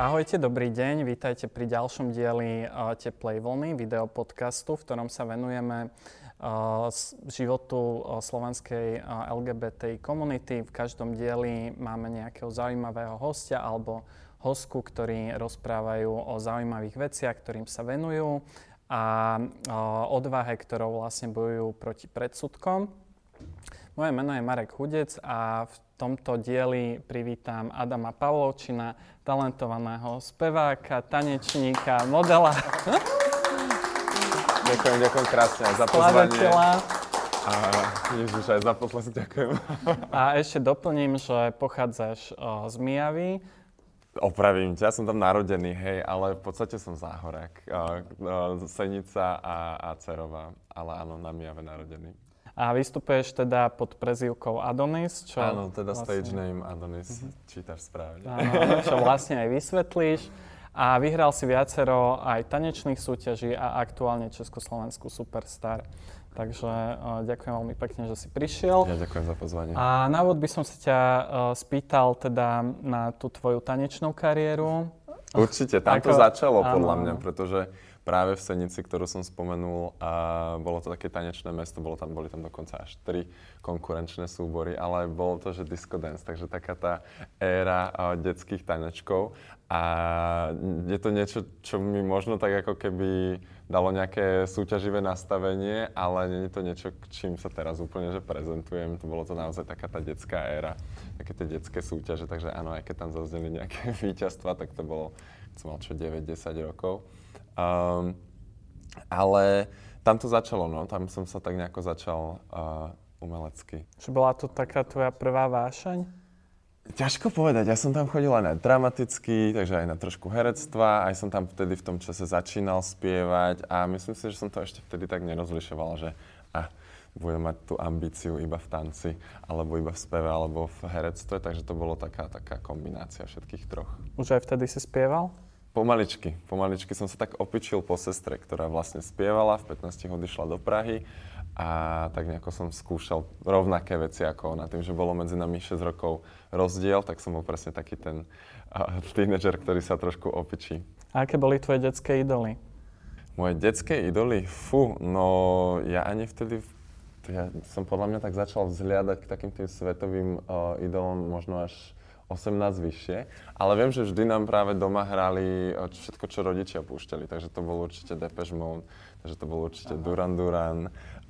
Ahojte, dobrý deň, vítajte pri ďalšom dieli uh, Teplej vlny, videopodcastu, v ktorom sa venujeme uh, životu uh, slovenskej uh, LGBTI komunity. V každom dieli máme nejakého zaujímavého hostia alebo hostku, ktorí rozprávajú o zaujímavých veciach, ktorým sa venujú a odvahe, ktorou vlastne bojujú proti predsudkom. Moje meno je Marek Hudec a v tomto dieli privítam Adama Pavlovčina, talentovaného speváka, tanečníka, modela. ďakujem, ďakujem krásne za pozvanie. A Ježiš, aj za potlesk ďakujem. A ešte doplním, že pochádzaš o, z Mijavy. Opravím ťa, ja som tam narodený, hej, ale v podstate som záhorák. Senica a, a Cerová, ale áno, na Mijave narodený. A vystupuješ teda pod prezývkou Adonis, čo... Áno, teda vlastne... stage name Adonis, mm-hmm. čítaš správne. Áno, čo vlastne aj vysvetlíš. A vyhral si viacero aj tanečných súťaží a aktuálne Československú Superstar. Takže uh, ďakujem veľmi pekne, že si prišiel. Ja ďakujem za pozvanie. A na úvod by som sa ťa uh, spýtal teda na tú tvoju tanečnú kariéru. Určite, tam to začalo podľa mňa, pretože práve v Senici, ktorú som spomenul, a bolo to také tanečné mesto, bolo tam, boli tam dokonca až tri konkurenčné súbory, ale bolo to, že disco dance, takže taká tá éra detských tanečkov a je to niečo, čo mi možno tak ako keby dalo nejaké súťaživé nastavenie, ale nie je to niečo, k čím sa teraz úplne že prezentujem. To bolo to naozaj taká tá detská éra, také tie detské súťaže, takže áno, aj keď tam zazneli nejaké víťazstva, tak to bolo, som mal čo 9-10 rokov. Um, ale tam to začalo, no. Tam som sa tak nejako začal uh, umelecky. Či bola to taká tvoja prvá vášeň? Ťažko povedať, ja som tam chodil aj na dramatický, takže aj na trošku herectva, aj som tam vtedy v tom čase začínal spievať a myslím si, že som to ešte vtedy tak nerozlišoval, že a, budem mať tú ambíciu iba v tanci, alebo iba v speve, alebo v herectve, takže to bolo taká, taká kombinácia všetkých troch. Už aj vtedy si spieval? Pomaličky, pomaličky som sa tak opičil po sestre, ktorá vlastne spievala, v 15 odišla do Prahy a tak nejako som skúšal rovnaké veci ako ona. Tým, že bolo medzi nami 6 rokov rozdiel, tak som bol presne taký ten uh, tínedžer, ktorý sa trošku opičí. A aké boli tvoje detské idoly? Moje detské idoly? Fú, no ja ani vtedy, ja som podľa mňa tak začal vzhliadať k takým tým svetovým uh, idolom možno až 18 vyššie, ale viem, že vždy nám práve doma hrali eh, všetko, čo rodičia púšťali, takže to bol určite Depeche Mode, takže to bol určite Aha. Duran Duran,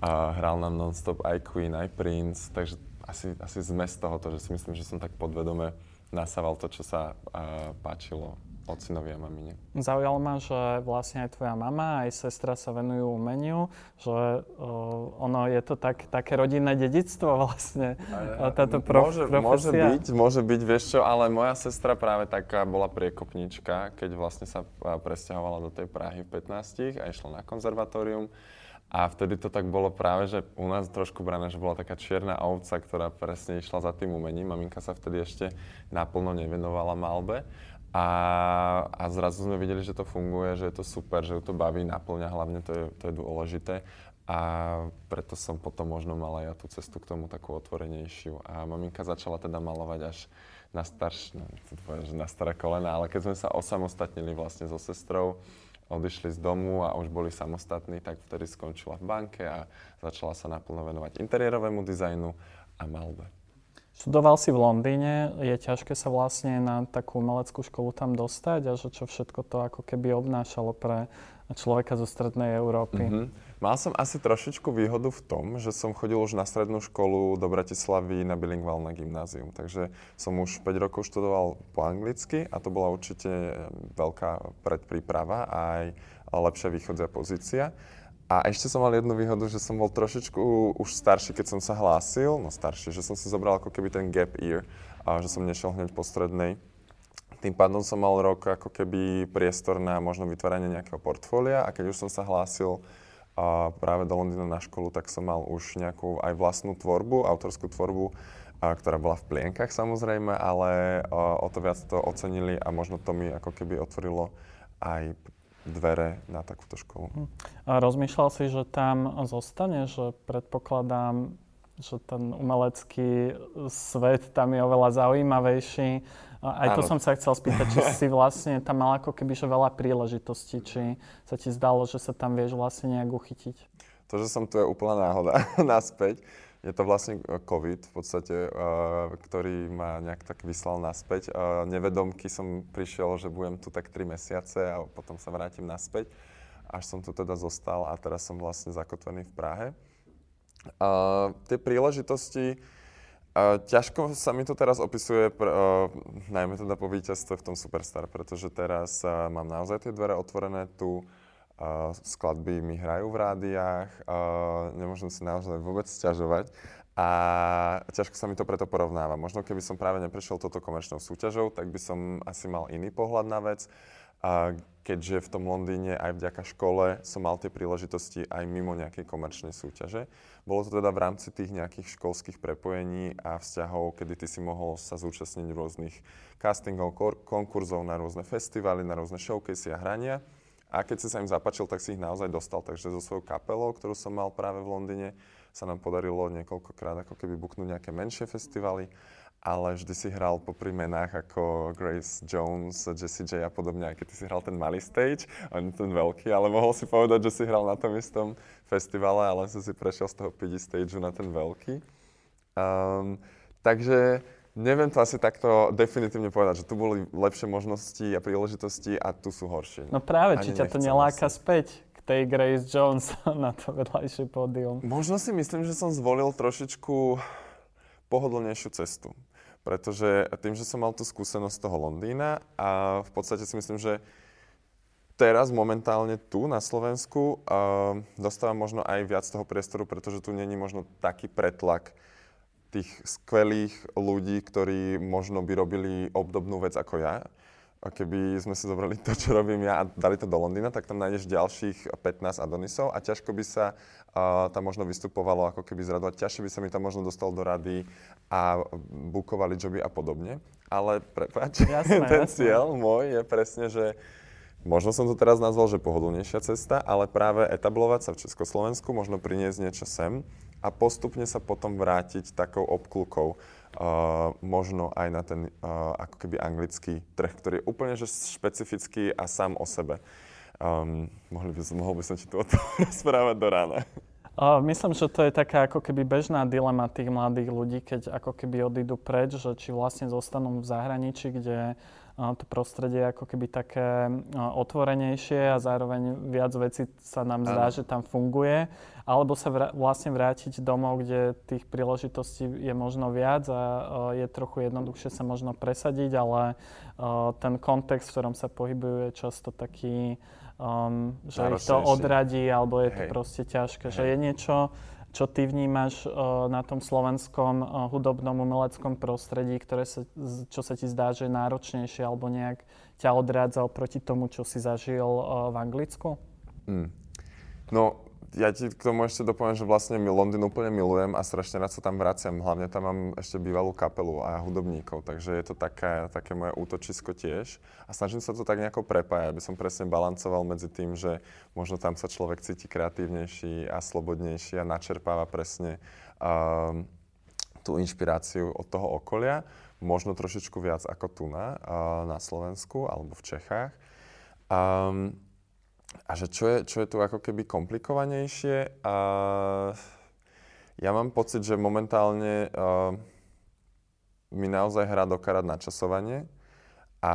a hral nám non-stop aj Queen, aj Prince, takže asi, asi zmes toho, že si myslím, že som tak podvedome nasával to, čo sa uh, páčilo ocinovi a mamine. Zaujalo ma, že vlastne aj tvoja mama, aj sestra sa venujú umeniu, že uh, ono je to tak, také rodinné dedictvo vlastne, a, táto prof, môže, Môže byť, môže byť, vieš čo, ale moja sestra práve taká bola priekopníčka, keď vlastne sa presťahovala do tej Prahy v 15 a išla na konzervatórium. A vtedy to tak bolo práve, že u nás trošku brané, že bola taká čierna ovca, ktorá presne išla za tým umením. Maminka sa vtedy ešte naplno nevenovala malbe. A, a zrazu sme videli, že to funguje, že je to super, že ju to baví, naplňa, hlavne to je, to je dôležité. A preto som potom možno mala ja tú cestu k tomu takú otvorenejšiu. A maminka začala teda malovať až na starš, no, povedať, že na staré kolena, ale keď sme sa osamostatnili vlastne so sestrou, odišli z domu a už boli samostatní, tak vtedy skončila v banke a začala sa naplno venovať interiérovému dizajnu a malbe. Študoval si v Londýne, je ťažké sa vlastne na takú umeleckú školu tam dostať a že čo všetko to ako keby obnášalo pre človeka zo strednej Európy. Mm-hmm. Mal som asi trošičku výhodu v tom, že som chodil už na strednú školu do Bratislavy na bilingválne gymnázium. Takže som už 5 rokov študoval po anglicky a to bola určite veľká predpríprava a aj lepšia východzia pozícia. A ešte som mal jednu výhodu, že som bol trošičku už starší, keď som sa hlásil, no starší, že som si zobral ako keby ten gap year, a že som nešiel hneď po strednej. Tým pádom som mal rok ako keby priestor na možno vytváranie nejakého portfólia a keď už som sa hlásil a práve do Londýna na školu, tak som mal už nejakú aj vlastnú tvorbu, autorskú tvorbu, a, ktorá bola v plienkach samozrejme, ale o to viac to ocenili a možno to mi ako keby otvorilo aj dvere na takúto školu. Hm. A rozmýšľal si, že tam zostane, že predpokladám, že ten umelecký svet tam je oveľa zaujímavejší. Aj to som sa chcel spýtať, či si vlastne tam mal ako keby že veľa príležitostí, či sa ti zdalo, že sa tam vieš vlastne nejak uchytiť. To, že som tu je úplná náhoda naspäť. Je to vlastne COVID v podstate, uh, ktorý ma nejak tak vyslal naspäť. Uh, nevedomky som prišiel, že budem tu tak 3 mesiace a potom sa vrátim naspäť. Až som tu teda zostal a teraz som vlastne zakotvený v Prahe. Tie príležitosti, ťažko sa mi to teraz opisuje, pr- uh, najmä teda po víťazstve v tom Superstar, pretože teraz mám naozaj tie dvere otvorené tu, Uh, skladby mi hrajú v rádiách, uh, nemôžem si naozaj vôbec sťažovať a ťažko sa mi to preto porovnáva. Možno keby som práve neprešiel toto komerčnou súťažou, tak by som asi mal iný pohľad na vec. A keďže v tom Londýne aj vďaka škole som mal tie príležitosti aj mimo nejakej komerčnej súťaže. Bolo to teda v rámci tých nejakých školských prepojení a vzťahov, kedy ty si mohol sa zúčastniť rôznych castingov, konkurzov na rôzne festivaly, na rôzne showcasy a hrania. A keď si sa im zapačil, tak si ich naozaj dostal. Takže so svojou kapelou, ktorú som mal práve v Londýne, sa nám podarilo niekoľkokrát ako keby buknúť nejaké menšie festivaly, ale vždy si hral popri menách ako Grace Jones, Jessie J a podobne, aj keď ty si hral ten malý stage, on ten veľký, ale mohol si povedať, že si hral na tom istom festivale, ale si si prešiel z toho PD stage na ten veľký. Um, takže Neviem to asi takto definitívne povedať, že tu boli lepšie možnosti a príležitosti a tu sú horšie. No práve, či ťa to neláka asi. späť k tej Grace Jones na to vedľajšie pódium. Možno si myslím, že som zvolil trošičku pohodlnejšiu cestu. Pretože tým, že som mal tú skúsenosť toho Londýna a v podstate si myslím, že teraz momentálne tu na Slovensku uh, dostávam možno aj viac toho priestoru, pretože tu není možno taký pretlak tých skvelých ľudí, ktorí možno by robili obdobnú vec ako ja. A keby sme si zobrali to, čo robím ja a dali to do Londýna, tak tam nájdeš ďalších 15 Adonisov a ťažko by sa uh, tam možno vystupovalo ako keby zradovať. Ťažšie by sa mi tam možno dostal do rady a bukovali joby a podobne. Ale prepáč, ten jasné. cieľ môj je presne, že Možno som to teraz nazval, že pohodlnejšia cesta, ale práve etablovať sa v Československu, možno priniesť niečo sem a postupne sa potom vrátiť takou obklukou uh, možno aj na ten uh, ako keby anglický trh, ktorý je úplne že špecifický a sám o sebe. Um, mohli by, mohol by som ti tu o tom rozprávať do rána. Uh, myslím, že to je taká ako keby bežná dilema tých mladých ľudí, keď ako keby odídu preč, že či vlastne zostanú v zahraničí, kde to prostredie ako keby také otvorenejšie a zároveň viac vecí sa nám zdá, že tam funguje, alebo sa vrá, vlastne vrátiť domov, kde tých príležitostí je možno viac a je trochu jednoduchšie sa možno presadiť, ale ten kontext, v ktorom sa pohybujú, je často taký, um, že ich to odradí, alebo je to Hej. proste ťažké, Hej. že je niečo, čo ty vnímaš uh, na tom slovenskom uh, hudobnom umeleckom prostredí, ktoré sa, čo sa ti zdá, že je náročnejšie alebo nejak ťa odrádza oproti tomu, čo si zažil uh, v Anglicku? Mm. No, ja ti k tomu ešte dopoviem, že vlastne Londýn úplne milujem a strašne rád sa tam vraciam. Hlavne tam mám ešte bývalú kapelu a hudobníkov, takže je to také, také moje útočisko tiež. A snažím sa to tak nejako prepájať, aby som presne balancoval medzi tým, že možno tam sa človek cíti kreatívnejší a slobodnejší a načerpáva presne um, tú inšpiráciu od toho okolia. Možno trošičku viac ako tu na, uh, na Slovensku alebo v Čechách. Um, a že čo je, čo je tu ako keby komplikovanejšie? A ja mám pocit, že momentálne uh, mi naozaj hrá dokarať načasovanie a,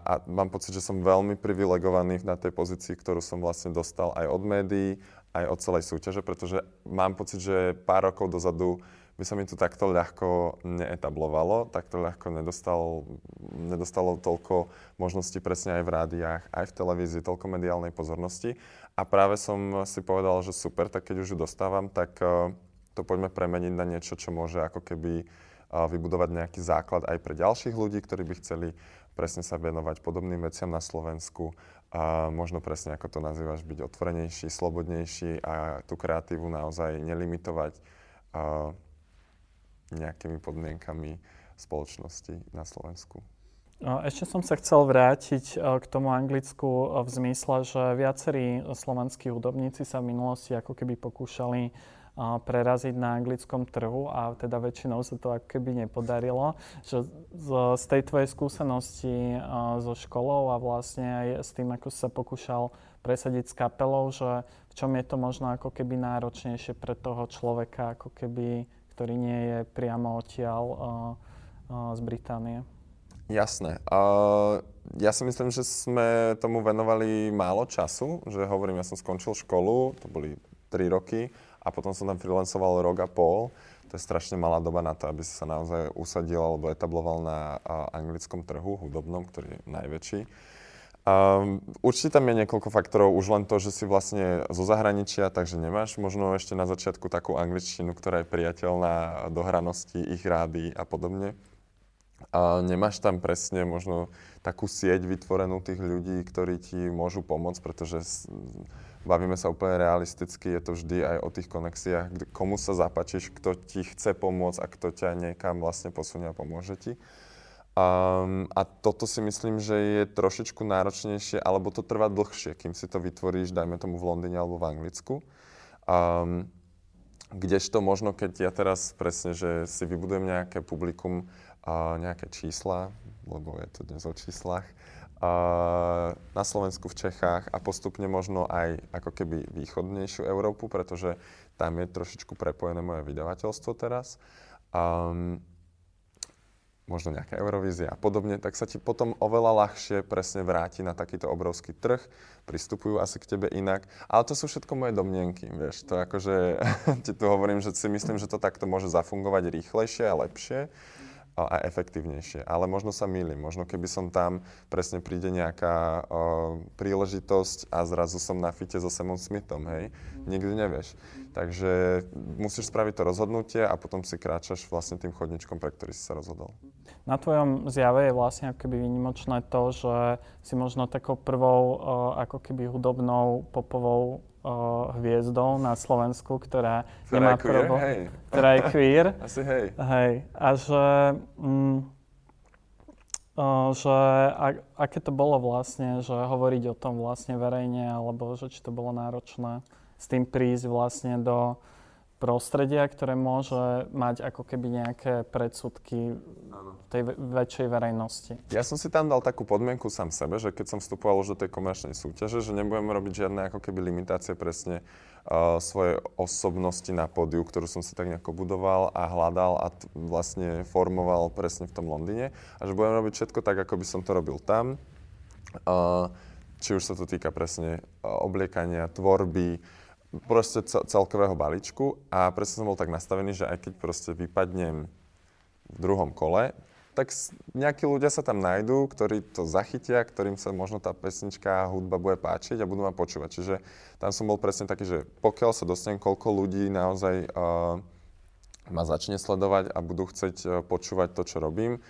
a mám pocit, že som veľmi privilegovaný na tej pozícii, ktorú som vlastne dostal aj od médií, aj od celej súťaže, pretože mám pocit, že pár rokov dozadu by sa mi to takto ľahko neetablovalo, takto ľahko nedostal, nedostalo toľko možností presne aj v rádiách, aj v televízii, toľko mediálnej pozornosti. A práve som si povedal, že super, tak keď už ju dostávam, tak uh, to poďme premeniť na niečo, čo môže ako keby uh, vybudovať nejaký základ aj pre ďalších ľudí, ktorí by chceli presne sa venovať podobným veciam na Slovensku a možno presne ako to nazývaš, byť otvorenejší, slobodnejší a tú kreatívu naozaj nelimitovať uh, nejakými podmienkami spoločnosti na Slovensku. Ešte som sa chcel vrátiť k tomu Anglicku v zmysle, že viacerí slovenskí hudobníci sa v minulosti ako keby pokúšali preraziť na anglickom trhu a teda väčšinou sa to ako keby nepodarilo. Že z, z tej tvojej skúsenosti so školou a vlastne aj s tým, ako sa pokúšal presadiť s kapelou, že v čom je to možno ako keby náročnejšie pre toho človeka, ako keby ktorý nie je priamo odtiaľ z Británie. Jasné. Uh, ja si myslím, že sme tomu venovali málo času, že hovorím, ja som skončil školu, to boli 3 roky a potom som tam freelancoval rok a pol. To je strašne malá doba na to, aby si sa naozaj usadil alebo etabloval na uh, anglickom trhu, hudobnom, ktorý je najväčší. Um, určite tam je niekoľko faktorov, už len to, že si vlastne zo zahraničia, takže nemáš možno ešte na začiatku takú angličtinu, ktorá je priateľná do hranosti ich rády a podobne. A nemáš tam presne možno takú sieť vytvorenú tých ľudí, ktorí ti môžu pomôcť, pretože bavíme sa úplne realisticky, je to vždy aj o tých konexiách, komu sa zapačíš, kto ti chce pomôcť a kto ťa niekam vlastne posunie a pomôže ti. Um, a toto si myslím, že je trošičku náročnejšie, alebo to trvá dlhšie, kým si to vytvoríš, dajme tomu v Londýne alebo v Anglicku. Um, kdežto možno, keď ja teraz presne, že si vybudujem nejaké publikum, uh, nejaké čísla, lebo je to dnes o číslach, uh, na Slovensku, v Čechách a postupne možno aj ako keby východnejšiu Európu, pretože tam je trošičku prepojené moje vydavateľstvo teraz. Um, možno nejaká Eurovízia a podobne, tak sa ti potom oveľa ľahšie presne vráti na takýto obrovský trh, pristupujú asi k tebe inak. Ale to sú všetko moje domnienky, vieš. To akože ti tu hovorím, že si myslím, že to takto môže zafungovať rýchlejšie a lepšie a efektívnejšie. Ale možno sa mýlim. Možno keby som tam presne príde nejaká o, príležitosť a zrazu som na fite so Samom Smithom, hej. Nikdy nevieš. Takže musíš spraviť to rozhodnutie a potom si kráčaš vlastne tým chodničkom, pre ktorý si sa rozhodol. Na tvojom zjave je vlastne ako keby výnimočné to, že si možno takou prvou ako keby hudobnou popovou o, hviezdou na Slovensku, ktorá, ktorá nemá je queer, probo, hej. ktorá je queer. Asi hej. Hej. A že, mm, o, že a, aké to bolo vlastne, že hovoriť o tom vlastne verejne, alebo že či to bolo náročné s tým prísť vlastne do prostredia, ktoré môže mať ako keby nejaké predsudky tej väčšej verejnosti. Ja som si tam dal takú podmienku sám sebe, že keď som vstupoval už do tej komerčnej súťaže, že nebudem robiť žiadne ako keby limitácie presne uh, svojej osobnosti na pódiu, ktorú som si tak nejako budoval a hľadal a t- vlastne formoval presne v tom Londýne a že budem robiť všetko tak, ako by som to robil tam. Uh, či už sa to týka presne uh, obliekania, tvorby, proste celkového balíčku a presne som bol tak nastavený, že aj keď proste vypadnem v druhom kole, tak nejakí ľudia sa tam nájdú, ktorí to zachytia, ktorým sa možno tá pesnička a hudba bude páčiť a budú ma počúvať. Čiže tam som bol presne taký, že pokiaľ sa dostanem, koľko ľudí naozaj uh, ma začne sledovať a budú chcieť uh, počúvať to, čo robím,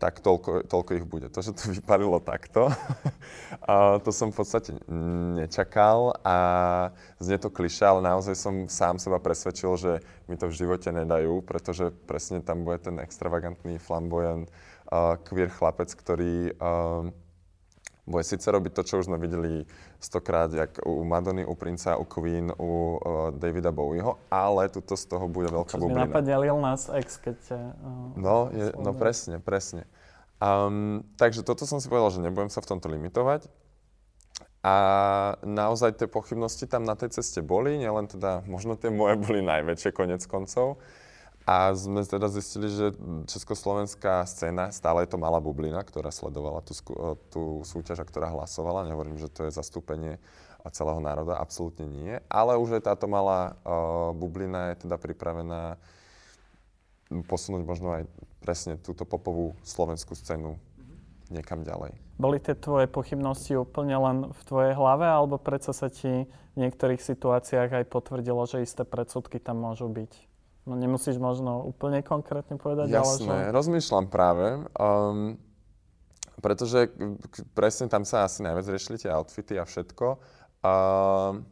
tak toľko, toľko ich bude. To, že to vypadilo takto, a to som v podstate nečakal a znie to klišé, ale naozaj som sám seba presvedčil, že mi to v živote nedajú, pretože presne tam bude ten extravagantný flamboyant uh, queer chlapec, ktorý uh, bude síce robiť to, čo už sme videli stokrát, jak u Madony, u Princa, u Queen, u uh, Davida Bowieho, ale tuto z toho bude veľká čo bublina. Čo napadne Lil Nas X, keď ťa... Uh, no, je, no presne, presne. Um, takže toto som si povedal, že nebudem sa v tomto limitovať. A naozaj tie pochybnosti tam na tej ceste boli, nielen teda, možno tie moje boli najväčšie konec koncov. A sme teda zistili, že československá scéna, stále je to malá bublina, ktorá sledovala tú, tú súťaž a ktorá hlasovala. Nehovorím, že to je zastúpenie celého národa, absolútne nie. Ale už aj táto malá uh, bublina je teda pripravená posunúť možno aj presne túto popovú slovenskú scénu niekam ďalej. Boli tie tvoje pochybnosti úplne len v tvojej hlave, alebo predsa sa ti v niektorých situáciách aj potvrdilo, že isté predsudky tam môžu byť? No nemusíš možno úplne konkrétne povedať, Jasné, ale že... rozmýšľam práve. Um, pretože presne tam sa asi najviac riešili tie outfity a všetko. Um,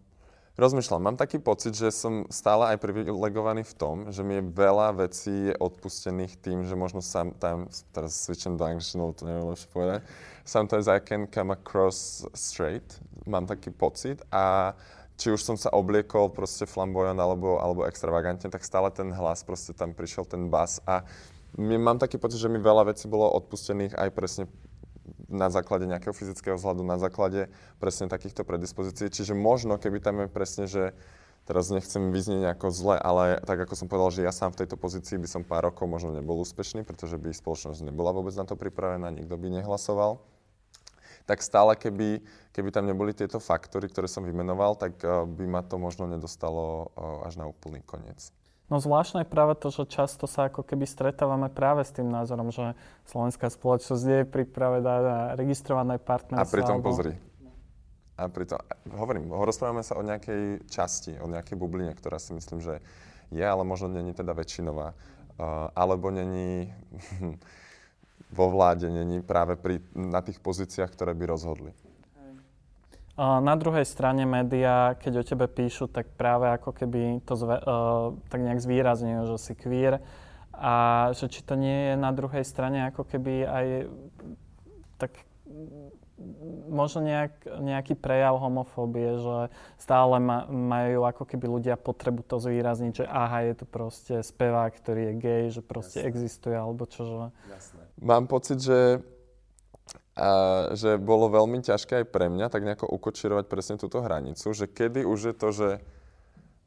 rozmýšľam, mám taký pocit, že som stále aj privilegovaný v tom, že mi je veľa vecí odpustených tým, že možno sam tam, teraz switcham do angličtiny, to neviem lepšie povedať, sometimes I can come across straight, mám taký pocit a či už som sa obliekol proste flamboyant alebo, alebo extravagantne, tak stále ten hlas, proste tam prišiel ten bas a mám taký pocit, že mi veľa vecí bolo odpustených aj presne na základe nejakého fyzického vzhľadu, na základe presne takýchto predispozícií. Čiže možno, keby tam je presne, že teraz nechcem vyznieť nejako zle, ale tak ako som povedal, že ja sám v tejto pozícii by som pár rokov možno nebol úspešný, pretože by spoločnosť nebola vôbec na to pripravená, nikto by nehlasoval tak stále keby, keby tam neboli tieto faktory, ktoré som vymenoval, tak uh, by ma to možno nedostalo uh, až na úplný koniec. No zvláštne je práve to, že často sa ako keby stretávame práve s tým názorom, že slovenská spoločnosť je pripravená na registrované partnerstvo. A pritom alebo... pozri. A pritom, hovorím, rozprávame sa o nejakej časti, o nejakej bubline, ktorá si myslím, že je, ale možno není teda väčšinová. Uh, alebo není vo vláde není práve pri, na tých pozíciách, ktoré by rozhodli. Na druhej strane médiá, keď o tebe píšu, tak práve ako keby to zve, uh, tak nejak zvýrazňujú, že si queer a že či to nie je na druhej strane ako keby aj tak možno nejak, nejaký prejav homofóbie, že stále ma, majú ako keby ľudia potrebu to zvýrazniť, že aha, je to proste spevák, ktorý je gay, že proste Jasné. existuje, alebo čo, že... Jasné. Mám pocit, že, a, že bolo veľmi ťažké aj pre mňa tak nejako ukočirovať presne túto hranicu, že kedy už je to, že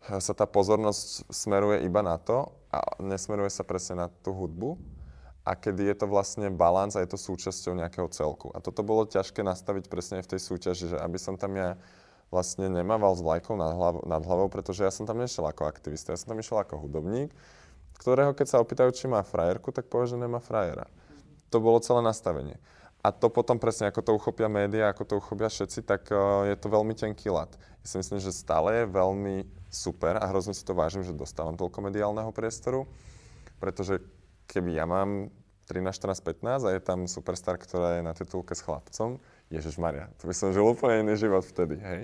sa tá pozornosť smeruje iba na to a nesmeruje sa presne na tú hudbu, a kedy je to vlastne balans a je to súčasťou nejakého celku. A toto bolo ťažké nastaviť presne v tej súťaži, že aby som tam ja vlastne nemával s vlajkou nad, hlav, nad hlavou, pretože ja som tam nešiel ako aktivista, ja som tam išiel ako hudobník, ktorého keď sa opýtajú, či má frajerku, tak povie, že nemá frajera. To bolo celé nastavenie. A to potom presne, ako to uchopia médiá, ako to uchopia všetci, tak uh, je to veľmi tenký lat. Ja si myslím, že stále je veľmi super a hrozne si to vážim, že dostávam toľko mediálneho priestoru, pretože keby ja mám 13, 14, 15 a je tam superstar, ktorá je na titulke s chlapcom, Ježiš Maria, to by som žil úplne iný život vtedy, hej.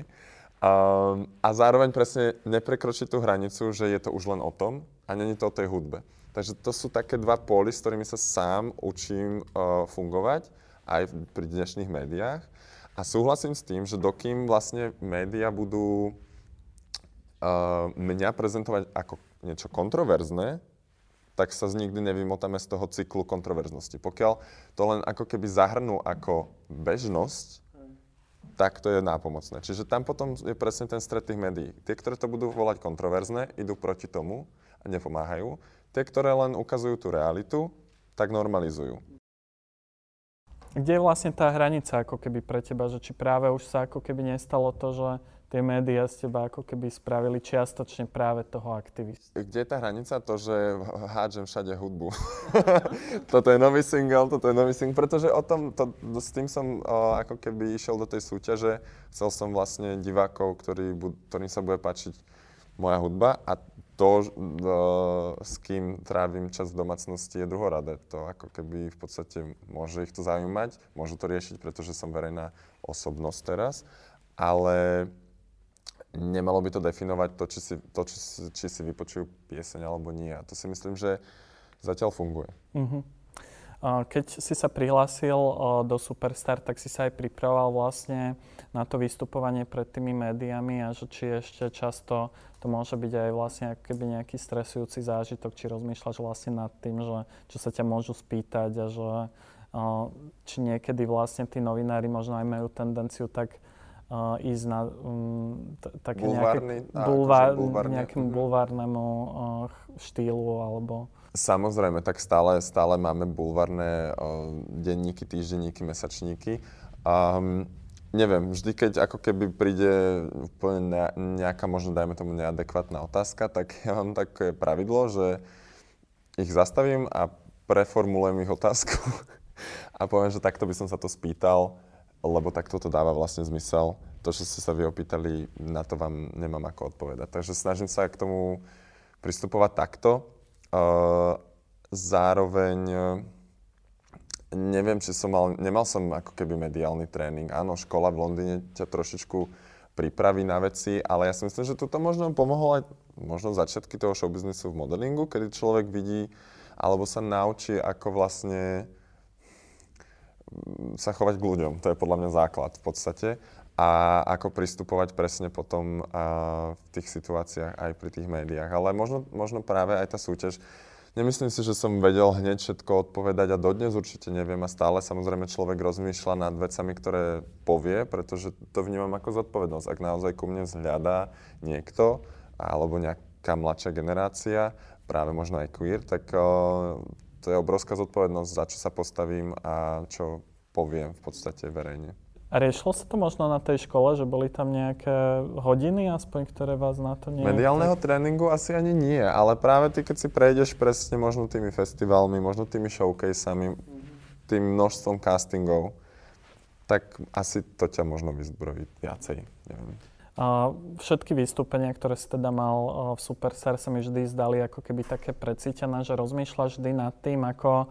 Um, a zároveň presne neprekročiť tú hranicu, že je to už len o tom a není to o tej hudbe. Takže to sú také dva póly, s ktorými sa sám učím uh, fungovať aj pri dnešných médiách. A súhlasím s tým, že dokým vlastne médiá budú uh, mňa prezentovať ako niečo kontroverzné, tak sa z nikdy nevymotame z toho cyklu kontroverznosti. Pokiaľ to len ako keby zahrnú ako bežnosť, tak to je nápomocné. Čiže tam potom je presne ten stred tých médií. Tie, ktoré to budú volať kontroverzné, idú proti tomu a nepomáhajú. Tie, ktoré len ukazujú tú realitu, tak normalizujú. Kde je vlastne tá hranica ako keby pre teba, že či práve už sa ako keby nestalo to, že tie médiá z teba ako keby spravili čiastočne práve toho aktivistu. Kde je tá hranica? To, že hádžem všade hudbu. toto je nový single, toto je nový single, pretože o tom, to, s tým som o, ako keby išiel do tej súťaže. Chcel som vlastne divákov, ktorý, ktorým sa bude páčiť moja hudba a to, s kým trávim čas v domácnosti, je druhoradé. To ako keby v podstate môže ich to zaujímať, môžu to riešiť, pretože som verejná osobnosť teraz, ale nemalo by to definovať to, či si, to, či, či si vypočujú pieseň alebo nie. A to si myslím, že zatiaľ funguje. Uh-huh. Keď si sa prihlásil do Superstar, tak si sa aj pripravoval vlastne na to vystupovanie pred tými médiami a že či ešte často to môže byť aj vlastne keby nejaký stresujúci zážitok, či rozmýšľaš vlastne nad tým, že čo sa ťa môžu spýtať a že či niekedy vlastne tí novinári možno aj majú tendenciu tak uh, ísť na um, t- také Bulvárny, nejaké, bulvár, akože nejakému mhm. bulvárnemu uh, štýlu alebo... Samozrejme, tak stále, stále máme bulvárne uh, denníky, týždenníky, mesačníky. Um, neviem, vždy keď ako keby príde úplne nejaká, možno dajme tomu neadekvátna otázka, tak ja mám také pravidlo, že ich zastavím a preformulujem ich otázku a poviem, že takto by som sa to spýtal, lebo takto to dáva vlastne zmysel. To, čo ste sa vy opýtali, na to vám nemám ako odpovedať. Takže snažím sa k tomu pristupovať takto. Zároveň uh, neviem, či som mal, nemal som ako keby mediálny tréning. Áno, škola v Londýne ťa trošičku pripraví na veci, ale ja si myslím, že toto možno pomohlo aj možno začiatky toho showbiznisu v modelingu, kedy človek vidí alebo sa naučí, ako vlastne sa chovať k ľuďom. To je podľa mňa základ v podstate. A ako pristupovať presne potom a, v tých situáciách aj pri tých médiách. Ale možno, možno práve aj tá súťaž. Nemyslím si, že som vedel hneď všetko odpovedať a dodnes určite neviem a stále samozrejme človek rozmýšľa nad vecami, ktoré povie, pretože to vnímam ako zodpovednosť. Ak naozaj ku mne vzhľadá niekto alebo nejaká mladšia generácia, práve možno aj queer, tak uh, to je obrovská zodpovednosť, za čo sa postavím a čo poviem v podstate verejne. A riešilo sa to možno na tej škole, že boli tam nejaké hodiny aspoň, ktoré vás na to nie... Mediálneho tréningu asi ani nie, ale práve ty, keď si prejdeš presne možno tými festivalmi, možno tými showcaseami, tým množstvom castingov, tak asi to ťa možno vyzbrojí viacej, neviem. Všetky vystúpenia, ktoré si teda mal v Superstar, sa mi vždy zdali ako keby také precítené, že rozmýšľaš vždy nad tým, ako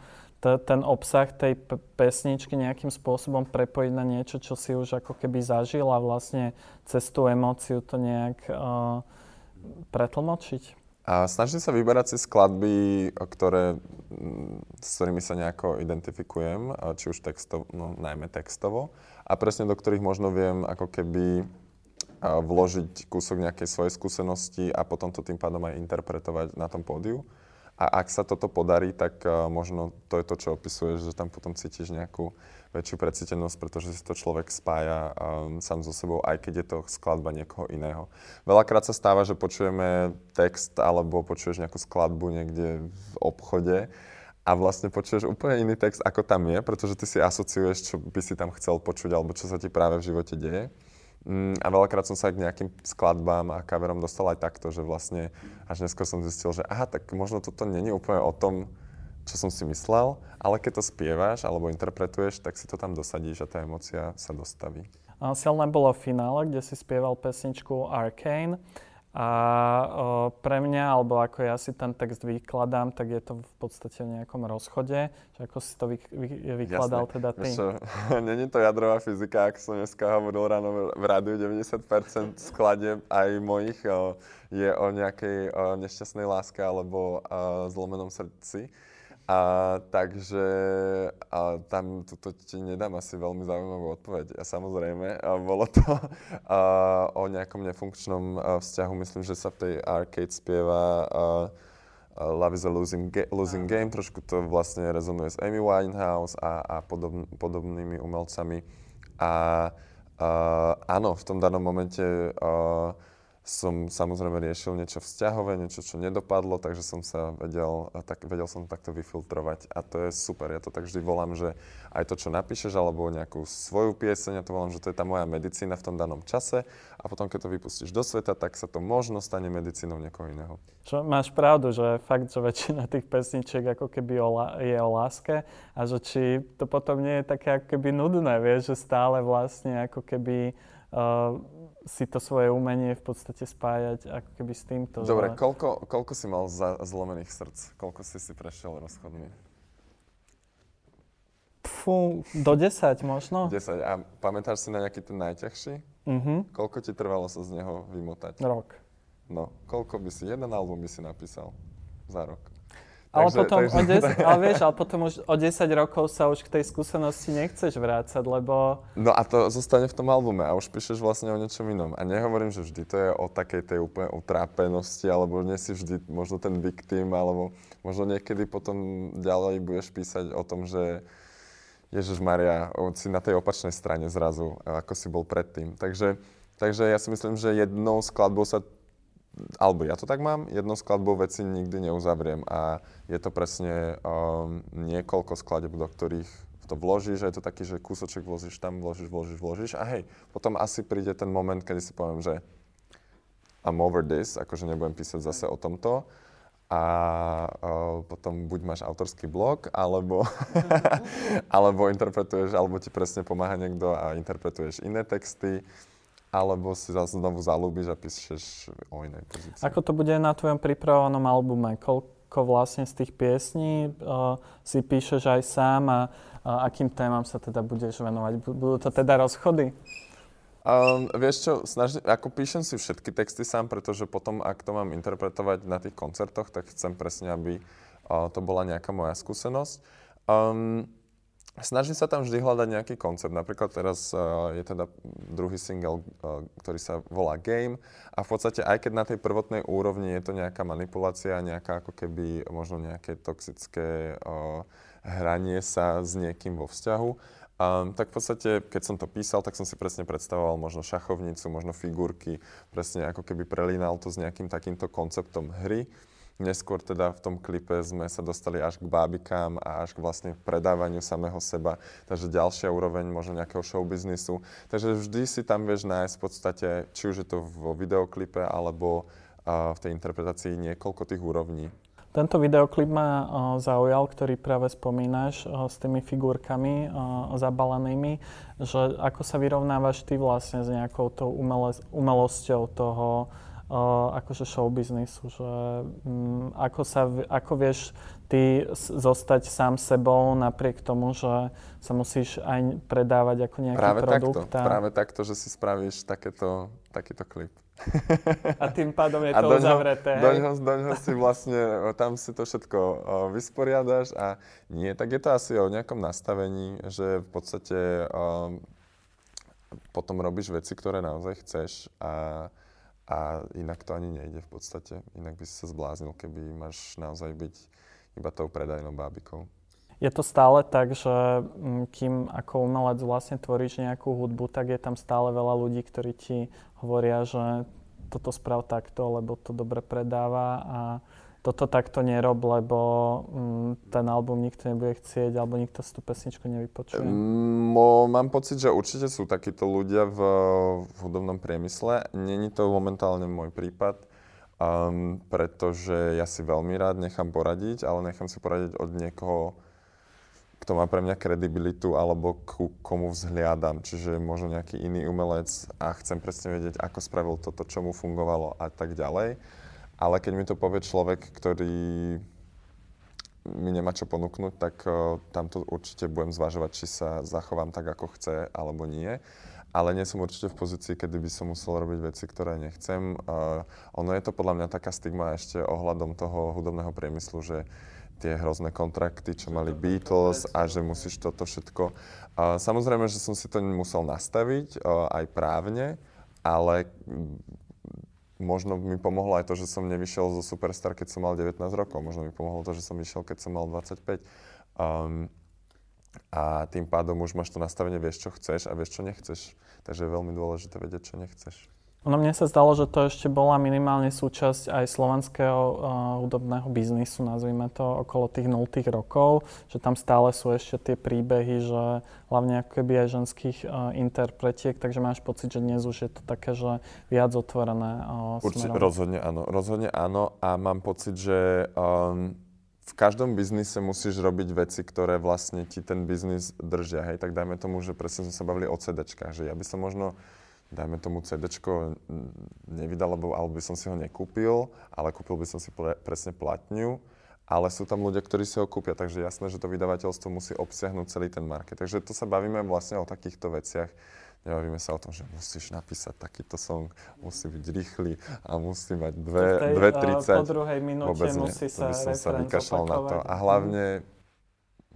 ten obsah tej p- pesničky nejakým spôsobom prepojiť na niečo, čo si už ako keby zažil a vlastne cez tú emóciu to nejak uh, pretlmočiť. A snažím sa vyberať si skladby, ktoré, s ktorými sa nejako identifikujem, či už textovo, no najmä textovo, a presne do ktorých možno viem ako keby vložiť kúsok nejakej svojej skúsenosti a potom to tým pádom aj interpretovať na tom pódiu. A ak sa toto podarí, tak uh, možno to je to, čo opisuješ, že tam potom cítiš nejakú väčšiu precítenosť, pretože si to človek spája um, sám so sebou, aj keď je to skladba niekoho iného. Veľakrát sa stáva, že počujeme text alebo počuješ nejakú skladbu niekde v obchode a vlastne počuješ úplne iný text, ako tam je, pretože ty si asociuješ, čo by si tam chcel počuť alebo čo sa ti práve v živote deje. Mm, a veľakrát som sa k nejakým skladbám a kaverom dostal aj takto, že vlastne až neskôr som zistil, že aha, tak možno toto není úplne o tom, čo som si myslel, ale keď to spievaš alebo interpretuješ, tak si to tam dosadíš a tá emocia sa dostaví. Silné bolo v finále, kde si spieval pesničku Arcane a o, pre mňa, alebo ako ja si ten text vykladám, tak je to v podstate v nejakom rozchode. Že ako si to vy, vy, vykladal Jasne. teda ty? Není to jadrová fyzika, ako som dneska hovoril ráno v rádiu, 90% skladeb aj mojich o, je o nejakej o nešťastnej láske alebo o zlomenom srdci. A takže a tam toto ti nedám asi veľmi zaujímavú odpoveď. A samozrejme, a bolo to a, o nejakom nefunkčnom a, vzťahu. Myslím, že sa v tej arcade spieva a, a Love is a losing, ga- losing game. Trošku to vlastne rezonuje s Amy Winehouse a, a podobn- podobnými umelcami. A, a áno, v tom danom momente a, som samozrejme riešil niečo vzťahové, niečo, čo nedopadlo, takže som sa vedel, tak, vedel som takto vyfiltrovať a to je super. Ja to tak vždy volám, že aj to, čo napíšeš, alebo nejakú svoju pieseň, ja to volám, že to je tá moja medicína v tom danom čase a potom, keď to vypustíš do sveta, tak sa to možno stane medicínou niekoho iného. Čo, máš pravdu, že fakt, že väčšina tých pesničiek ako keby o, je o láske a že či to potom nie je také ako keby nudné, vieš, že stále vlastne ako keby uh, si to svoje umenie v podstate spájať ako keby s týmto. Dobre, že... koľko, koľko si mal za, zlomených srdc? Koľko si si prešiel rozchodmi? Fú, do 10 možno. 10. A pamätáš si na nejaký ten najťažší? Uh-huh. Koľko ti trvalo sa z neho vymotať? Rok. No, koľko by si, jeden album by si napísal za rok? Ale, takže, potom takže... o 10, ale vieš, ale potom už o 10 rokov sa už k tej skúsenosti nechceš vrácať, lebo... No a to zostane v tom albume a už píšeš vlastne o niečom inom. A nehovorím, že vždy to je o takej tej úplne utrápenosti, alebo nie si vždy možno ten victim, alebo možno niekedy potom ďalej budeš písať o tom, že Ježiš Maria, si na tej opačnej strane zrazu, ako si bol predtým. Takže, takže ja si myslím, že jednou skladbou sa alebo ja to tak mám, jednou skladbou veci nikdy neuzavriem a je to presne um, niekoľko skladeb, do ktorých to vložíš a je to taký, že kúsoček vložíš tam, vložíš, vložíš, vložíš a hej, potom asi príde ten moment, kedy si poviem, že I'm over this, akože nebudem písať zase o tomto a uh, potom buď máš autorský blog, alebo, alebo interpretuješ, alebo ti presne pomáha niekto a interpretuješ iné texty, alebo si zase znovu zalúbiš a píšeš o inej pozícii. Ako to bude na tvojom pripravovanom albume? Koľko vlastne z tých piesní uh, si píšeš aj sám a uh, akým témam sa teda budeš venovať? Budú to teda rozchody? Um, vieš čo, snažím, ako píšem si všetky texty sám, pretože potom, ak to mám interpretovať na tých koncertoch, tak chcem presne, aby uh, to bola nejaká moja skúsenosť. Um, snažím sa tam vždy hľadať nejaký koncept. Napríklad teraz uh, je teda druhý single, uh, ktorý sa volá Game a v podstate aj keď na tej prvotnej úrovni je to nejaká manipulácia, nejaká ako keby možno nejaké toxické uh, hranie sa s niekým vo vzťahu, Um, tak v podstate, keď som to písal, tak som si presne predstavoval možno šachovnicu, možno figurky, presne ako keby prelínal to s nejakým takýmto konceptom hry. Neskôr teda v tom klipe sme sa dostali až k bábikám a až k vlastne predávaniu samého seba. Takže ďalšia úroveň možno nejakého showbiznisu. Takže vždy si tam vieš nájsť v podstate, či už je to vo videoklipe alebo uh, v tej interpretácii niekoľko tých úrovní. Tento videoklip ma zaujal, ktorý práve spomínaš s tými figurkami uh, zabalenými, že ako sa vyrovnávaš ty vlastne s nejakou tou umelosťou toho akože showbiznisu, že um, ako, sa, ako vieš ty zostať sám sebou napriek tomu, že sa musíš aj predávať ako nejaký práve produkt. Takto, a... Práve takto, že si spravíš takéto, takýto klip. A tým pádom je to uzavreté. Do ňoho, do ňoho si vlastne, tam si to všetko vysporiadaš a nie, tak je to asi o nejakom nastavení, že v podstate um, potom robíš veci, ktoré naozaj chceš a, a inak to ani nejde v podstate. Inak by si sa zbláznil, keby máš naozaj byť iba tou predajnou bábikou. Je to stále tak, že mm, kým ako umelec vlastne tvoríš nejakú hudbu, tak je tam stále veľa ľudí, ktorí ti hovoria, že toto sprav takto, lebo to dobre predáva a toto takto nerob, lebo mm, ten album nikto nebude chcieť alebo nikto si tú pesničku nevypočuje? Mo, mám pocit, že určite sú takíto ľudia v, v hudobnom priemysle. Není to momentálne môj prípad, um, pretože ja si veľmi rád nechám poradiť, ale nechám si poradiť od niekoho, kto má pre mňa kredibilitu alebo ku komu vzhliadam. Čiže možno nejaký iný umelec a chcem presne vedieť, ako spravil toto, čo mu fungovalo a tak ďalej. Ale keď mi to povie človek, ktorý mi nemá čo ponúknuť, tak uh, tam to určite budem zvažovať, či sa zachovám tak, ako chce, alebo nie. Ale nie som určite v pozícii, kedy by som musel robiť veci, ktoré nechcem. Uh, ono je to podľa mňa taká stigma ešte ohľadom toho hudobného priemyslu, že tie hrozné kontrakty, čo mali Beatles a že musíš toto všetko. Uh, samozrejme, že som si to musel nastaviť uh, aj právne, ale možno mi pomohlo aj to, že som nevyšiel zo Superstar, keď som mal 19 rokov. Možno mi pomohlo to, že som vyšiel, keď som mal 25. Um, a tým pádom už máš to nastavenie, vieš, čo chceš a vieš, čo nechceš. Takže je veľmi dôležité vedieť, čo nechceš. Ono mne sa zdalo, že to ešte bola minimálne súčasť aj slovenského uh, hudobného biznisu, nazvime to, okolo tých 0 rokov, že tam stále sú ešte tie príbehy, že hlavne ako keby aj ženských uh, interpretiek, takže máš pocit, že dnes už je to také, že viac otvorené uh, Určite, rozhodne áno, rozhodne áno a mám pocit, že um, v každom biznise musíš robiť veci, ktoré vlastne ti ten biznis držia, hej, tak dajme tomu, že presne sme sa bavili o CDčkách, že ja by som možno dajme tomu CD nevydal, alebo, alebo by som si ho nekúpil, ale kúpil by som si pre, presne platňu, ale sú tam ľudia, ktorí si ho kúpia, takže jasné, že to vydavateľstvo musí obsiahnuť celý ten market. Takže to sa bavíme vlastne o takýchto veciach. Nebavíme sa o tom, že musíš napísať takýto song, musí byť rýchly a musí mať dve, tej, dve 30. Po druhej minúte musí sa, by som sa vykašľal na to. A hlavne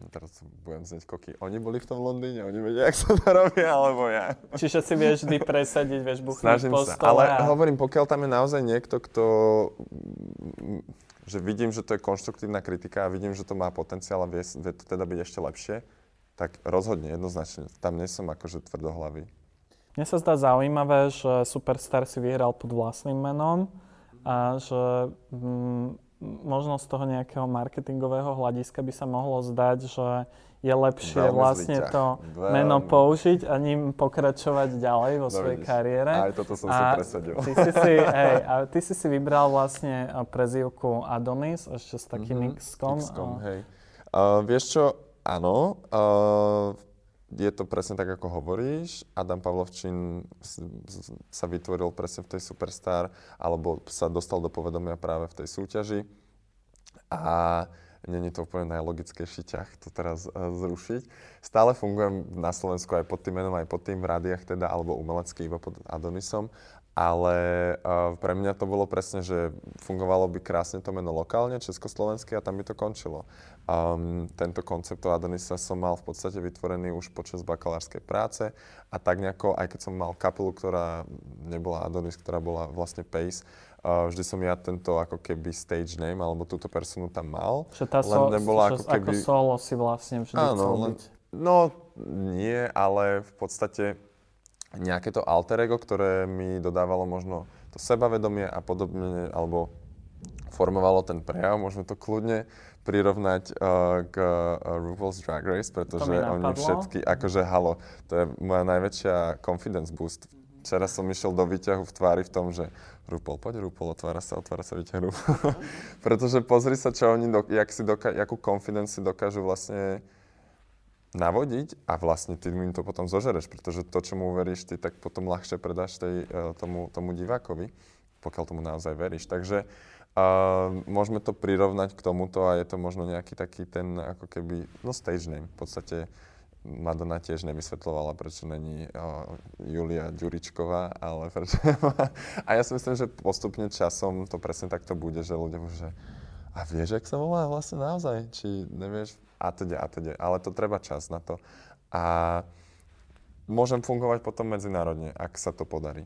teraz budem znieť koky, oni boli v tom Londýne, oni vedia, jak sa to robí, alebo ja. Čiže si vieš vždy presadiť, vieš buchnúť Snažím po sa, ale a... hovorím, pokiaľ tam je naozaj niekto, kto, že vidím, že to je konštruktívna kritika a vidím, že to má potenciál a vie, vie to teda byť ešte lepšie, tak rozhodne, jednoznačne. Tam nie som akože tvrdohlavý. Mne sa zdá zaujímavé, že Superstar si vyhral pod vlastným menom a že mm, možno z toho nejakého marketingového hľadiska by sa mohlo zdať, že je lepšie Veľmi vlastne to Veľmi. meno použiť a ním pokračovať ďalej vo no, svojej vidíš. kariére. Aj toto som a si presadil. Ty si si, hej, a ty si si vybral vlastne prezývku Adonis, ešte s takým mm-hmm. X-kom. X-kom, hej. Uh, vieš čo, áno, uh, je to presne tak, ako hovoríš. Adam Pavlovčín sa vytvoril presne v tej Superstar, alebo sa dostal do povedomia práve v tej súťaži. A Není to úplne najlogickejší ťah to teraz uh, zrušiť. Stále fungujem na Slovensku aj pod tým menom, aj pod tým v rádiách teda, alebo umelecky iba pod Adonisom. Ale uh, pre mňa to bolo presne, že fungovalo by krásne to meno lokálne, československé a tam by to končilo. Um, tento koncept Adonisa som mal v podstate vytvorený už počas bakalárskej práce a tak nejako, aj keď som mal kapelu, ktorá nebola Adonis, ktorá bola vlastne Pace, Uh, vždy som ja tento ako keby stage name, alebo túto personu tam mal. Že tá len so, nebola ako keby... Ako solo si vlastne vždy Áno, chcel len, byť. No, nie, ale v podstate nejaké to alter ego, ktoré mi dodávalo možno to sebavedomie a podobne, alebo formovalo ten prejav, môžeme to kľudne prirovnať uh, k uh, RuPaul's Drag Race, pretože oni všetky, akože halo, to je moja najväčšia confidence boost. Včera som išiel do výťahu v tvári v tom, že RuPaul, poď RuPaul, otvára sa, otvára sa výťah RuPaul. pretože pozri sa, čo oni, do, jak si doka- jakú confidence si dokážu vlastne navodiť a vlastne ty im to potom zožereš, pretože to, čo mu uveríš ty, tak potom ľahšie predáš tej, uh, tomu, tomu divákovi, pokiaľ tomu naozaj veríš. Takže uh, môžeme to prirovnať k tomuto a je to možno nejaký taký ten ako keby, no stage name, v podstate Madonna tiež nevysvetlovala, prečo není uh, Julia Ďuričková, ale prečo A ja si myslím, že postupne časom to presne takto bude, že ľudia že a vieš, jak sa volá vlastne naozaj? Či nevieš? A teda, a teda. Ale to treba čas na to. A môžem fungovať potom medzinárodne, ak sa to podarí.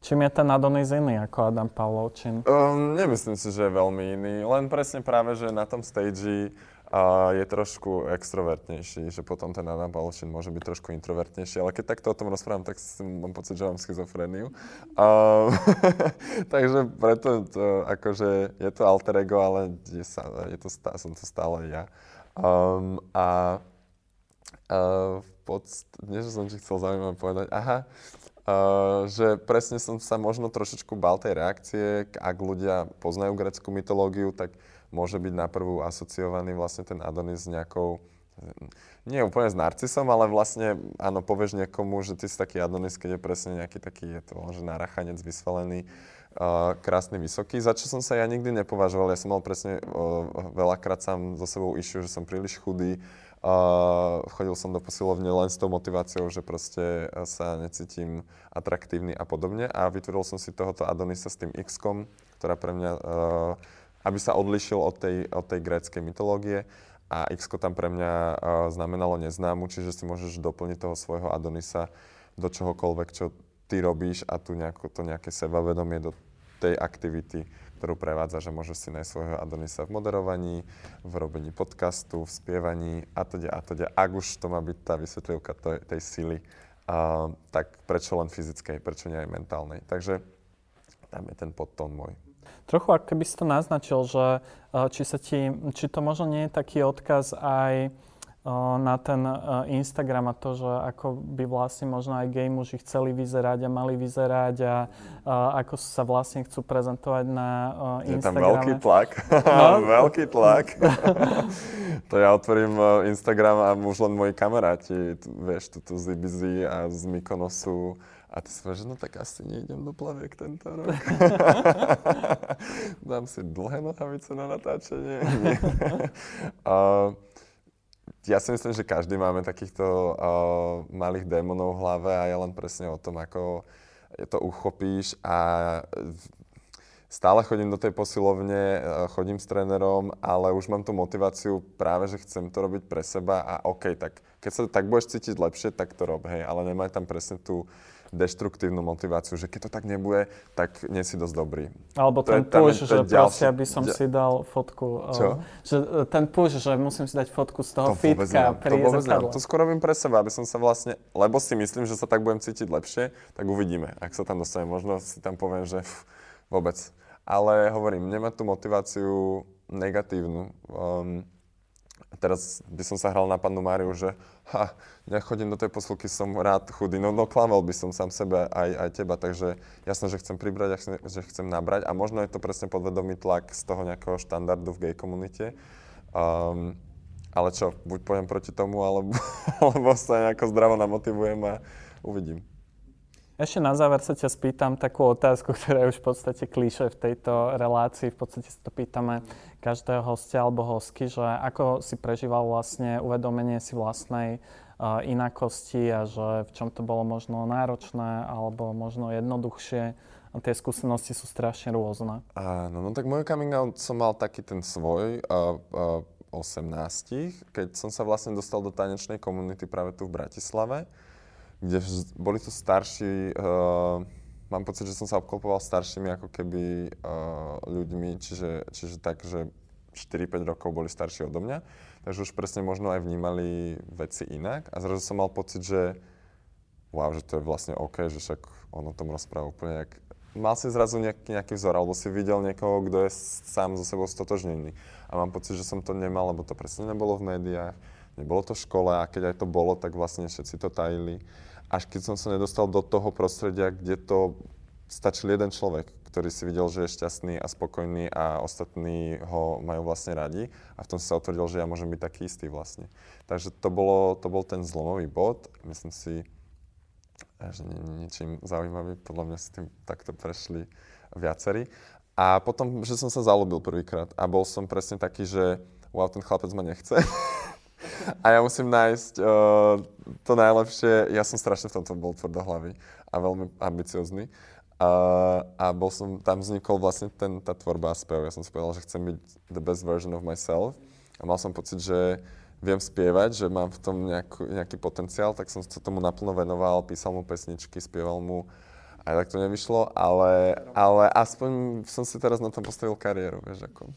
Čím je ten Adonis iný ako Adam Pavlovčin? Um, nemyslím si, že je veľmi iný. Len presne práve, že na tom stage a je trošku extrovertnejší, že potom ten Adam Pavlovčin môže byť trošku introvertnejší, ale keď takto o tom rozprávam, tak si mám pocit, že mám schizofréniu. A, takže preto to, akože je to alter ego, ale je, sa, je to som to stále ja. Um, a, v podstate, nie, že som ti chcel zaujímavé povedať, aha, Uh, že presne som sa možno trošičku bal tej reakcie, ak ľudia poznajú greckú mytológiu, tak môže byť na prvú asociovaný vlastne ten Adonis s nejakou nie úplne s narcisom, ale vlastne, áno, povieš niekomu, že ty si taký Adonis, keď je presne nejaký taký, je to že narachanec vysvalený, uh, krásny, vysoký, za čo som sa ja nikdy nepovažoval. Ja som mal presne uh, veľakrát sám so sebou išiu, že som príliš chudý, Uh, chodil som do posilovne len s tou motiváciou, že proste sa necítim atraktívny a podobne a vytvoril som si tohoto Adonisa s tým X-kom, ktorá pre mňa, uh, aby sa odlišil od tej, od tej gréckej mytológie a X tam pre mňa uh, znamenalo neznámu, čiže si môžeš doplniť toho svojho Adonisa do čohokoľvek, čo ty robíš a tu nejako, to nejaké sebavedomie do tej aktivity, ktorú prevádza, že môžeš si nájsť svojho Adonisa v moderovaní, v robení podcastu, v spievaní a teda a teda. Ak už to má byť tá vysvetlivka tej, tej sily, uh, tak prečo len fyzickej, prečo nie aj mentálnej. Takže tam je ten podtón môj. Trochu, ak keby si to naznačil, že či, sa ti, či to možno nie je taký odkaz aj na ten Instagram a to, že ako by vlastne možno aj gay muži chceli vyzerať a mali vyzerať a, a ako sa vlastne chcú prezentovať na Instagrame. Je tam veľký tlak. No? veľký tlak. to ja otvorím Instagram a už len moji kamaráti, vieš, tuto z Ibizy a z Mykonosu a ty si že no tak asi nejdem do plaviek tento rok. Dám si dlhé nohavice na natáčanie. uh, ja si myslím, že každý máme takýchto uh, malých démonov v hlave a je len presne o tom, ako to uchopíš. A stále chodím do tej posilovne, chodím s trénerom, ale už mám tú motiváciu práve, že chcem to robiť pre seba a OK, tak keď sa tak budeš cítiť lepšie, tak to rob, hej, ale nemaj tam presne tú deštruktívnu motiváciu, že keď to tak nebude, tak nie si dosť dobrý. Alebo to ten push, že proste, aby som ďal... si dal fotku. Čo? Že e, ten push, že musím si dať fotku z toho to fitka pri to zrkadle. To skôr robím pre seba, aby som sa vlastne, lebo si myslím, že sa tak budem cítiť lepšie, tak uvidíme. Ak sa tam dostane, možno si tam poviem, že pff, vôbec. ale hovorím, nemá tú motiváciu negatívnu. Um, teraz by som sa hral na pannu Máriu, že ha, nechodím do tej posilky, som rád chudý. No, no klamal by som sám sebe aj, aj teba, takže jasné, že chcem pribrať, že chcem nabrať a možno je to presne podvedomý tlak z toho nejakého štandardu v gay komunite. Um, ale čo, buď pojem proti tomu, alebo, alebo sa nejako zdravo namotivujem a uvidím. Ešte na záver sa ťa spýtam takú otázku, ktorá je už v podstate klíše v tejto relácii. V podstate sa to pýtame každého hostia alebo hostky, že ako si prežíval vlastne uvedomenie si vlastnej uh, inakosti a že v čom to bolo možno náročné alebo možno jednoduchšie. A tie skúsenosti sú strašne rôzne. Áno, no tak môj coming out som mal taký ten svoj uh, uh, 18, keď som sa vlastne dostal do tanečnej komunity práve tu v Bratislave kde boli to starší, uh, mám pocit, že som sa obklopoval staršími ako keby uh, ľuďmi, čiže, čiže tak, že 4-5 rokov boli starší odo mňa, takže už presne možno aj vnímali veci inak a zrazu som mal pocit, že wow, že to je vlastne OK, že však on o tom rozpráva úplne jak... Mal si zrazu nejaký, nejaký vzor, alebo si videl niekoho, kto je sám so sebou stotožnený. A mám pocit, že som to nemal, lebo to presne nebolo v médiách, nebolo to v škole a keď aj to bolo, tak vlastne všetci to tajili až keď som sa nedostal do toho prostredia, kde to stačil jeden človek, ktorý si videl, že je šťastný a spokojný a ostatní ho majú vlastne radi a v tom sa otvrdil, že ja môžem byť taký istý vlastne. Takže to, bolo, to bol ten zlomový bod. Myslím si, že nie je ničím zaujímavý. Podľa mňa si tým takto prešli viacerí. A potom, že som sa zalúbil prvýkrát a bol som presne taký, že wow, ten chlapec ma nechce. a ja musím nájsť uh, to najlepšie. Ja som strašne v tomto bol tvrdohlavý a veľmi ambiciozný. Uh, a bol som, tam vznikol vlastne ten, tá tvorba a spev. Ja som si povedal, že chcem byť the best version of myself. A mal som pocit, že viem spievať, že mám v tom nejakú, nejaký potenciál, tak som sa tomu naplno venoval, písal mu pesničky, spieval mu. Aj tak to nevyšlo, ale, ale aspoň som si teraz na tom postavil kariéru, vieš ako.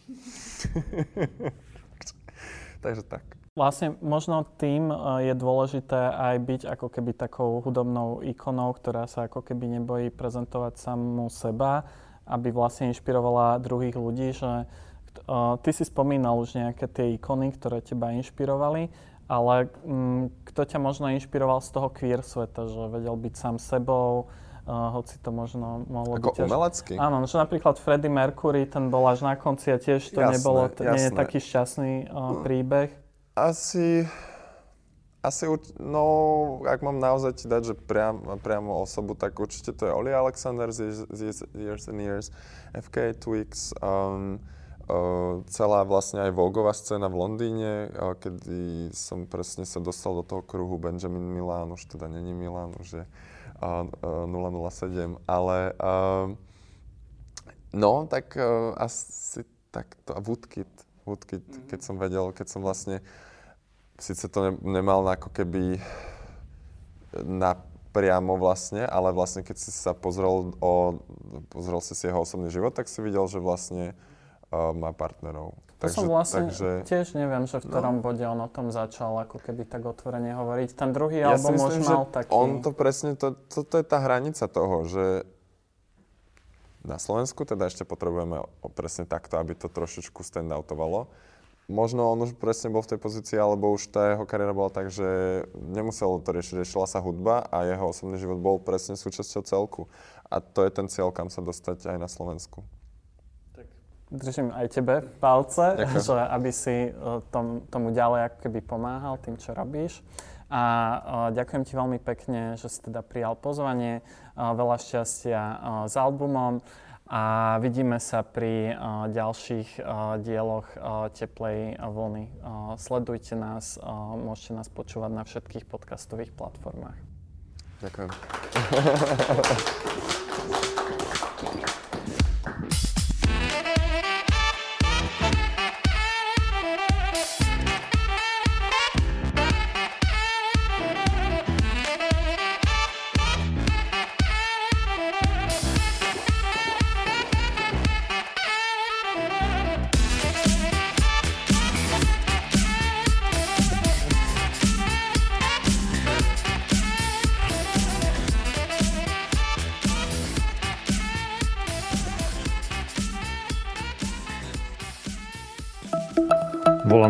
Takže tak. Vlastne možno tým e, je dôležité aj byť ako keby takou hudobnou ikonou, ktorá sa ako keby nebojí prezentovať samú seba, aby vlastne inšpirovala druhých ľudí, že uh, ty si spomínal už nejaké tie ikony, ktoré teba inšpirovali, ale um, kto ťa možno inšpiroval z toho queer sveta, že vedel byť sám sebou, uh, hoci to možno mohlo Ako byť... umelecky? Áno, že napríklad Freddie Mercury, ten bol až na konci a tiež to jasné, nebolo, t- nie je taký šťastný uh, príbeh. Asi, asi, no, ak mám naozaj ti dať, že priam, priamo osobu, tak určite to je Oli Alexander z Years, Years and Years, FK Twix, um, uh, celá vlastne aj Vogová scéna v Londýne, uh, kedy som presne sa dostal do toho kruhu Benjamin Milan, už teda není Milan, už je uh, uh, 007, ale uh, no, tak uh, asi takto, a Woodkid, Woodkid, mm-hmm. keď som vedel, keď som vlastne síce to ne, nemal ako keby napriamo vlastne, ale vlastne keď si sa pozrel, o, pozrel si si jeho osobný život, tak si videl, že vlastne uh, má partnerov. To takže, som vlastne takže... tiež neviem, že v ktorom no. bode on o tom začal ako keby tak otvorene hovoriť. Ten druhý ja album už mal taký... On to presne, to, to, to je tá hranica toho, že na Slovensku teda ešte potrebujeme presne takto, aby to trošičku standoutovalo možno on už presne bol v tej pozícii, alebo už tá jeho kariéra bola tak, že nemusel to riešiť, riešila sa hudba a jeho osobný život bol presne súčasťou celku. A to je ten cieľ, kam sa dostať aj na Slovensku. Tak držím aj tebe palce, že aby si e, tom, tomu ďalej ako keby pomáhal tým, čo robíš. A ďakujem ti veľmi pekne, že si teda prijal pozvanie. Veľa šťastia s albumom a vidíme sa pri ďalších dieloch Teplej vlny. Sledujte nás, môžete nás počúvať na všetkých podcastových platformách. Ďakujem.